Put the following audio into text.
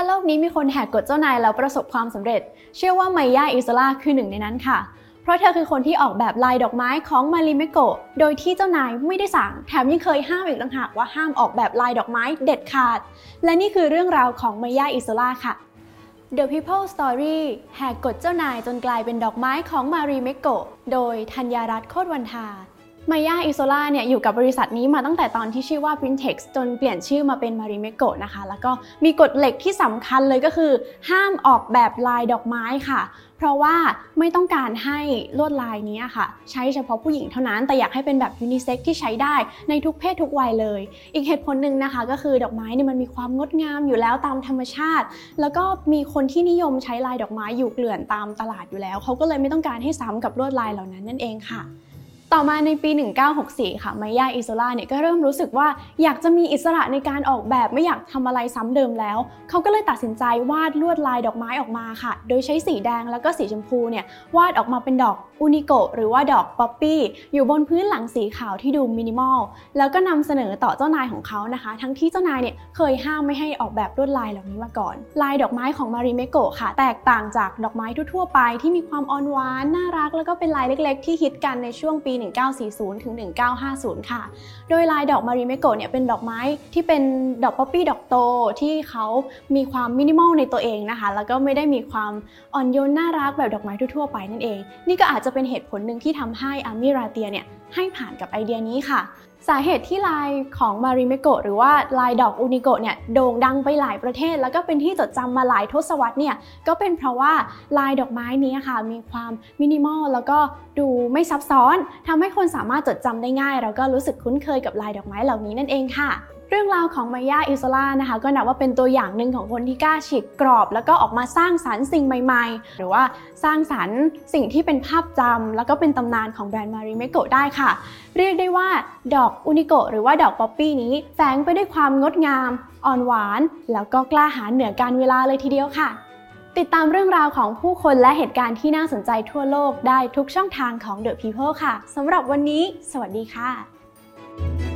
ถ้าโลกนี้มีคนแหกกฎเจ้านายแล้วประสบความสำเร็จ เชื่อว่าไมยาอีโซลาคือหนึ่งในนั้นค่ะ เพราะเธอคือคนที่ออกแบบลายดอกไม้ของ Marimekko โดยที่เจ้านายไม่ได้สั่ง แถมยังเคยห้ามอีกต่างหากว่าห้ามออกแบบลายดอกไม้เด็ดขาด และนี่คือเรื่องราวของไมยาอีโซลาค่ะ The People Story แหกกฎเจ้านายจนกลายเป็นดอกไม้ของ Marimekko โดยธัญญารัตน์โคตรวันทา ไมยาอีโซลาเนี่ยอยู่กับบริษัทนี้มาตั้งแต่ตอนที่ชื่อว่า Printex จนเปลี่ยนชื่อมาเป็น Marimekko นะคะ แล้วก็มีกฎเหล็กที่สำคัญเลยก็คือ ห้ามออกแบบลายดอกไม้ค่ะ เพราะว่าไม่ต้องการให้ลวดลายนี้ค่ะ ใช้เฉพาะผู้หญิงเท่านั้นแต่อยากให้เป็นแบบยูนิเซ็กที่ใช้ได้ในทุกเพศทุกวัยเลย อีกเหตุผลหนึ่งนะคะ ก็คือดอกไม้เนี่ยมันมีความงดงามอยู่แล้วตามธรรมชาติ แล้วก็มีคนที่นิยมใช้ลายดอกไม้อยู่เกลื่อนตามตลาดอยู่แล้วเขาก็เลยไม่ต้องการให้ซ้ำกับลวดลายเหล่านั้นนั่นเองค่ะ ต่อมาในปี 1964 ค่ะมายาอิโซล่าเนี่ยก็เริ่มรู้สึกว่าอยากจะมีอิสระในการออกแบบไม่อยากทำอะไรซ้ำเดิมแล้ว เขาก็เลยตัดสินใจวาดลวดลายดอกไม้ออกมาค่ะ โดยใช้สีแดงแล้วก็สีชมพูเนี่ยวาดออกมาเป็นดอก Unikko หรือว่าดอกป๊อปปี้อยู่บนพื้นหลังสีขาวที่ดูมินิมอล แล้วก็นำเสนอต่อเจ้านายของเขานะคะ ทั้งที่เจ้านายเนี่ยเคยห้ามไม่ให้ออกแบบลวดลายเหล่านี้มาก่อน ลายดอกไม้ของ Marimekko ค่ะ แตกต่างจากดอกไม้ทั่วๆไปที่มีความอ่อนหวานน่ารัก แล้วก็เป็นลายเล็ก ๆ ที่ฮิตกันในช่วงปี1940 ถึง 1950 ค่ะ โดยลายดอก Marimekko เนี่ยเป็นดอกไม้ที่เป็นดอกป๊อปปี้ดอกโตที่เขามีความมินิมอลในตัวเองนะคะ แล้วก็ไม่ได้มีความอ่อนโยนน่ารักแบบดอกไม้ทั่วๆไปนั่นเอง นี่ก็อาจจะเป็นเหตุผลหนึ่งที่ทำให้อาร์มี ราเทียเนี่ย ให้ผ่านกับไอเดียนี้ค่ะ สาเหตุที่ลายของ Marimekko หรือว่าลายดอก Unikko เนี่ยโด่งดังไปหลายประเทศ แล้วก็เป็นที่จดจำมาหลายทศวรรษเนี่ยก็เป็นเพราะว่าลายดอกไม้นี้ค่ะ มีความมินิมอลแล้วก็ดูไม่ซับซ้อนทำให้คนสามารถจดจำได้ง่าย แล้วก็รู้สึกคุ้นเคยกับลายดอกไม้เหล่านี้นั่นเองค่ะ เรื่องราวของไมยาอีโซลานะคะก็นับว่าเป็นตัวอย่างหนึ่งของคนที่กล้าฉีกกรอบ แล้วก็ออกมาสร้างสรรค์สิ่งใหม่ ๆ หรือว่าสร้างสรรค์สิ่งที่เป็นภาพจำแล้วก็เป็นตำนานของแบรนด์ Marimekko ได้ค่ะ เรียกได้ว่าดอก Unikko หรือว่าดอกป๊อปปี้นี้แฝงไปด้วยความงดงาม อ่อนหวาน แล้วก็กล้าหาญเหนือการเวลาเลยทีเดียวค่ะ ติดตามเรื่องราวของผู้คนและเหตุการณ์ที่น่าสนใจทั่วโลกได้ทุกช่องทางของ The People ค่ะสำหรับวันนี้ สวัสดีค่ะ